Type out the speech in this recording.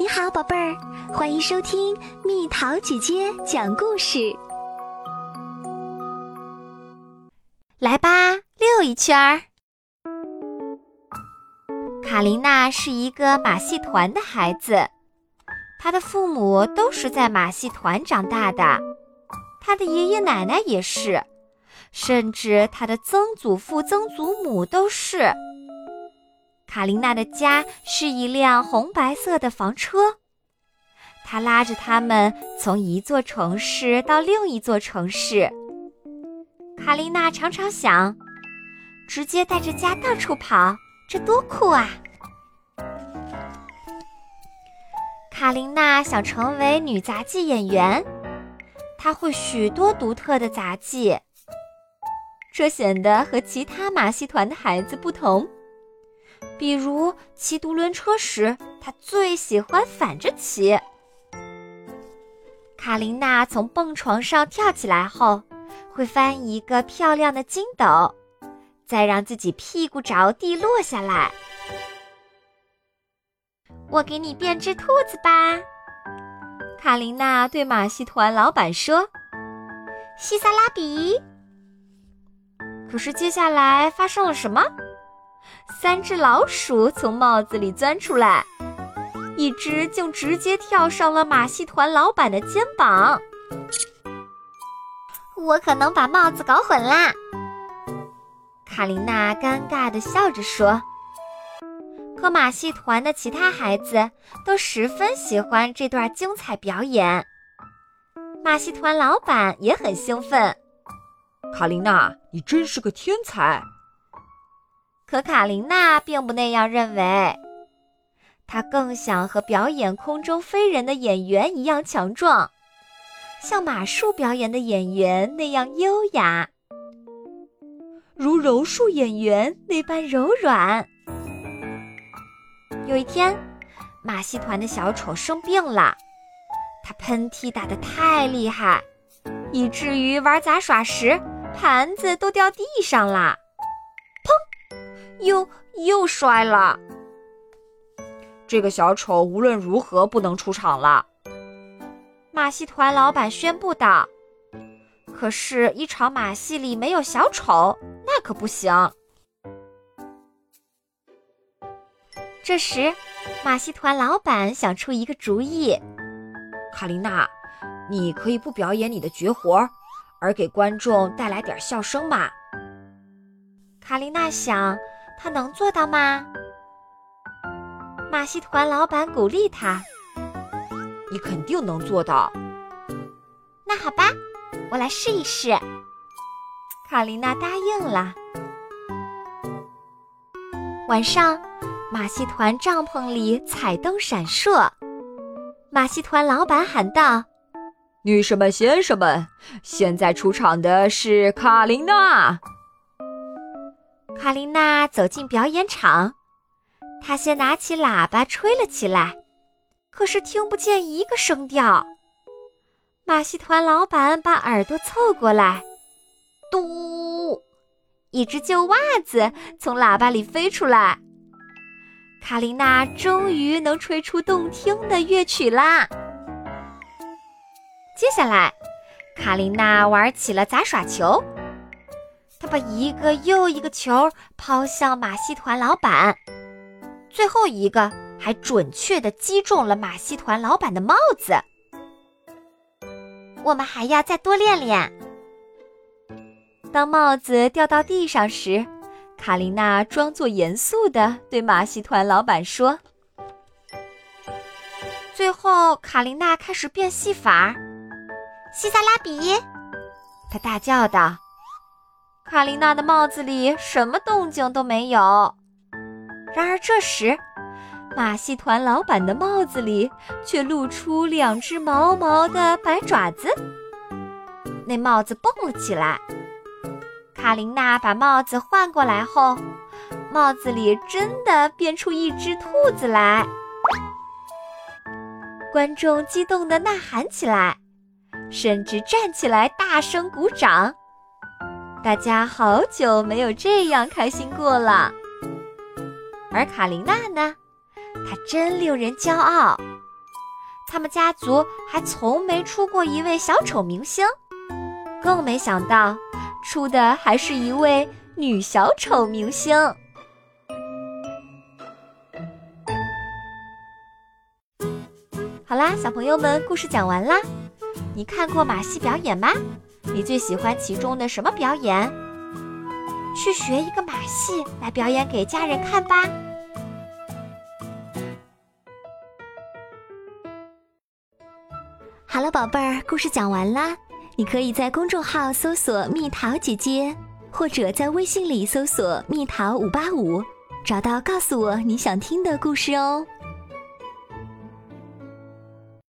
你好，宝贝儿，欢迎收听蜜桃姐姐讲故事。来吧，溜一圈儿。卡琳娜是一个马戏团的孩子，她的父母都是在马戏团长大的，她的爷爷奶奶也是，甚至她的曾祖父、曾祖母都是。卡琳娜的家是一辆红白色的房车，她拉着他们从一座城市到另一座城市。卡琳娜常常想，直接带着家到处跑，这多酷啊！卡琳娜想成为女杂技演员，她会许多独特的杂技，这显得和其他马戏团的孩子不同。比如骑独轮车时，他最喜欢反着骑。卡琳娜从蹦床上跳起来后，会翻一个漂亮的筋斗，再让自己屁股着地落下来。我给你变只兔子吧，卡琳娜对马戏团老板说：“西萨拉比。”可是接下来发生了什么？三只老鼠从帽子里钻出来，一只竟直接跳上了马戏团老板的肩膀。我可能把帽子搞混啦，卡琳娜尴尬地笑着说。可马戏团的其他孩子都十分喜欢这段精彩表演，马戏团老板也很兴奋。卡琳娜，你真是个天才！可卡琳娜并不那样认为，她更想和表演空中飞人的演员一样强壮，像马术表演的演员那样优雅，如柔术演员那般柔软。有一天，马戏团的小丑生病了，他喷嚏打得太厉害，以至于玩杂耍时盘子都掉地上了。又又摔了。这个小丑无论如何不能出场了。马戏团老板宣布道：“可是，一场马戏里没有小丑，那可不行。”这时，马戏团老板想出一个主意：“卡琳娜，你可以不表演你的绝活，而给观众带来点笑声嘛？”卡琳娜想。他能做到吗？马戏团老板鼓励他：“你肯定能做到。”那好吧，我来试一试。卡琳娜答应了。晚上，马戏团帐篷里彩灯闪烁。马戏团老板喊道：“女士们、先生们，现在出场的是卡琳娜。”卡琳娜走进表演场，她先拿起喇叭吹了起来，可是听不见一个声调。马戏团老板把耳朵凑过来，嘟，一只旧袜子从喇叭里飞出来。卡琳娜终于能吹出动听的乐曲啦！接下来，卡琳娜玩起了杂耍球。把一个又一个球抛向马戏团老板，最后一个还准确地击中了马戏团老板的帽子。我们还要再多练练。当帽子掉到地上时，卡琳娜装作严肃地对马戏团老板说：“最后，卡琳娜开始变戏法，西萨拉比！”她大叫道。卡琳娜的帽子里什么动静都没有。然而这时，马戏团老板的帽子里却露出两只毛毛的白爪子。那帽子蹦了起来。卡琳娜把帽子换过来后，帽子里真的变出一只兔子来。观众激动地呐喊起来，甚至站起来大声鼓掌。大家好久没有这样开心过了，而卡琳娜呢？她真令人骄傲。他们家族还从没出过一位小丑明星，更没想到出的还是一位女小丑明星。好啦，小朋友们，故事讲完啦。你看过马戏表演吗？你最喜欢其中的什么表演？去学一个马戏来表演给家人看吧。好了，宝贝儿，故事讲完啦。你可以在公众号搜索“蜜桃姐姐”，或者在微信里搜索“蜜桃五八五”，找到告诉我你想听的故事哦。